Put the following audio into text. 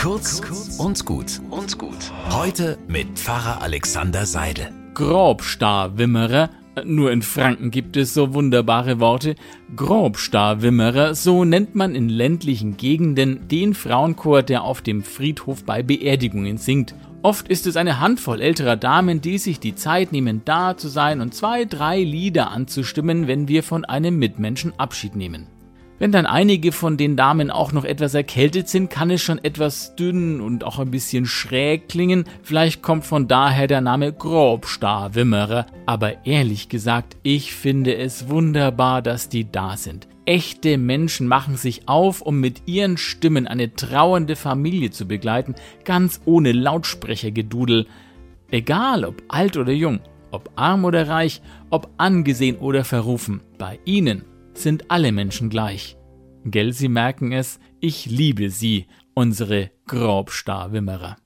Kurz und gut und gut. Heute mit Pfarrer Alexander Seidel. Grobstarwimmerer, nur in Franken gibt es so wunderbare Worte. Grobstarwimmerer, so nennt man in ländlichen Gegenden den Frauenchor, der auf dem Friedhof bei Beerdigungen singt. Oft ist es eine Handvoll älterer Damen, die sich die Zeit nehmen, da zu sein und zwei, drei Lieder anzustimmen, wenn wir von einem Mitmenschen Abschied nehmen. Wenn dann einige von den Damen auch noch etwas erkältet sind, kann es schon etwas dünn und auch ein bisschen schräg klingen. Vielleicht kommt von daher der Name Grobstarwimmerer. Aber ehrlich gesagt, ich finde es wunderbar, dass die da sind. Echte Menschen machen sich auf, um mit ihren Stimmen eine trauernde Familie zu begleiten, ganz ohne Lautsprechergedudel. Egal ob alt oder jung, ob arm oder reich, ob angesehen oder verrufen, bei ihnen sind alle Menschen gleich. Gell, Sie merken es, ich liebe Sie, unsere Grobstarwimmerer.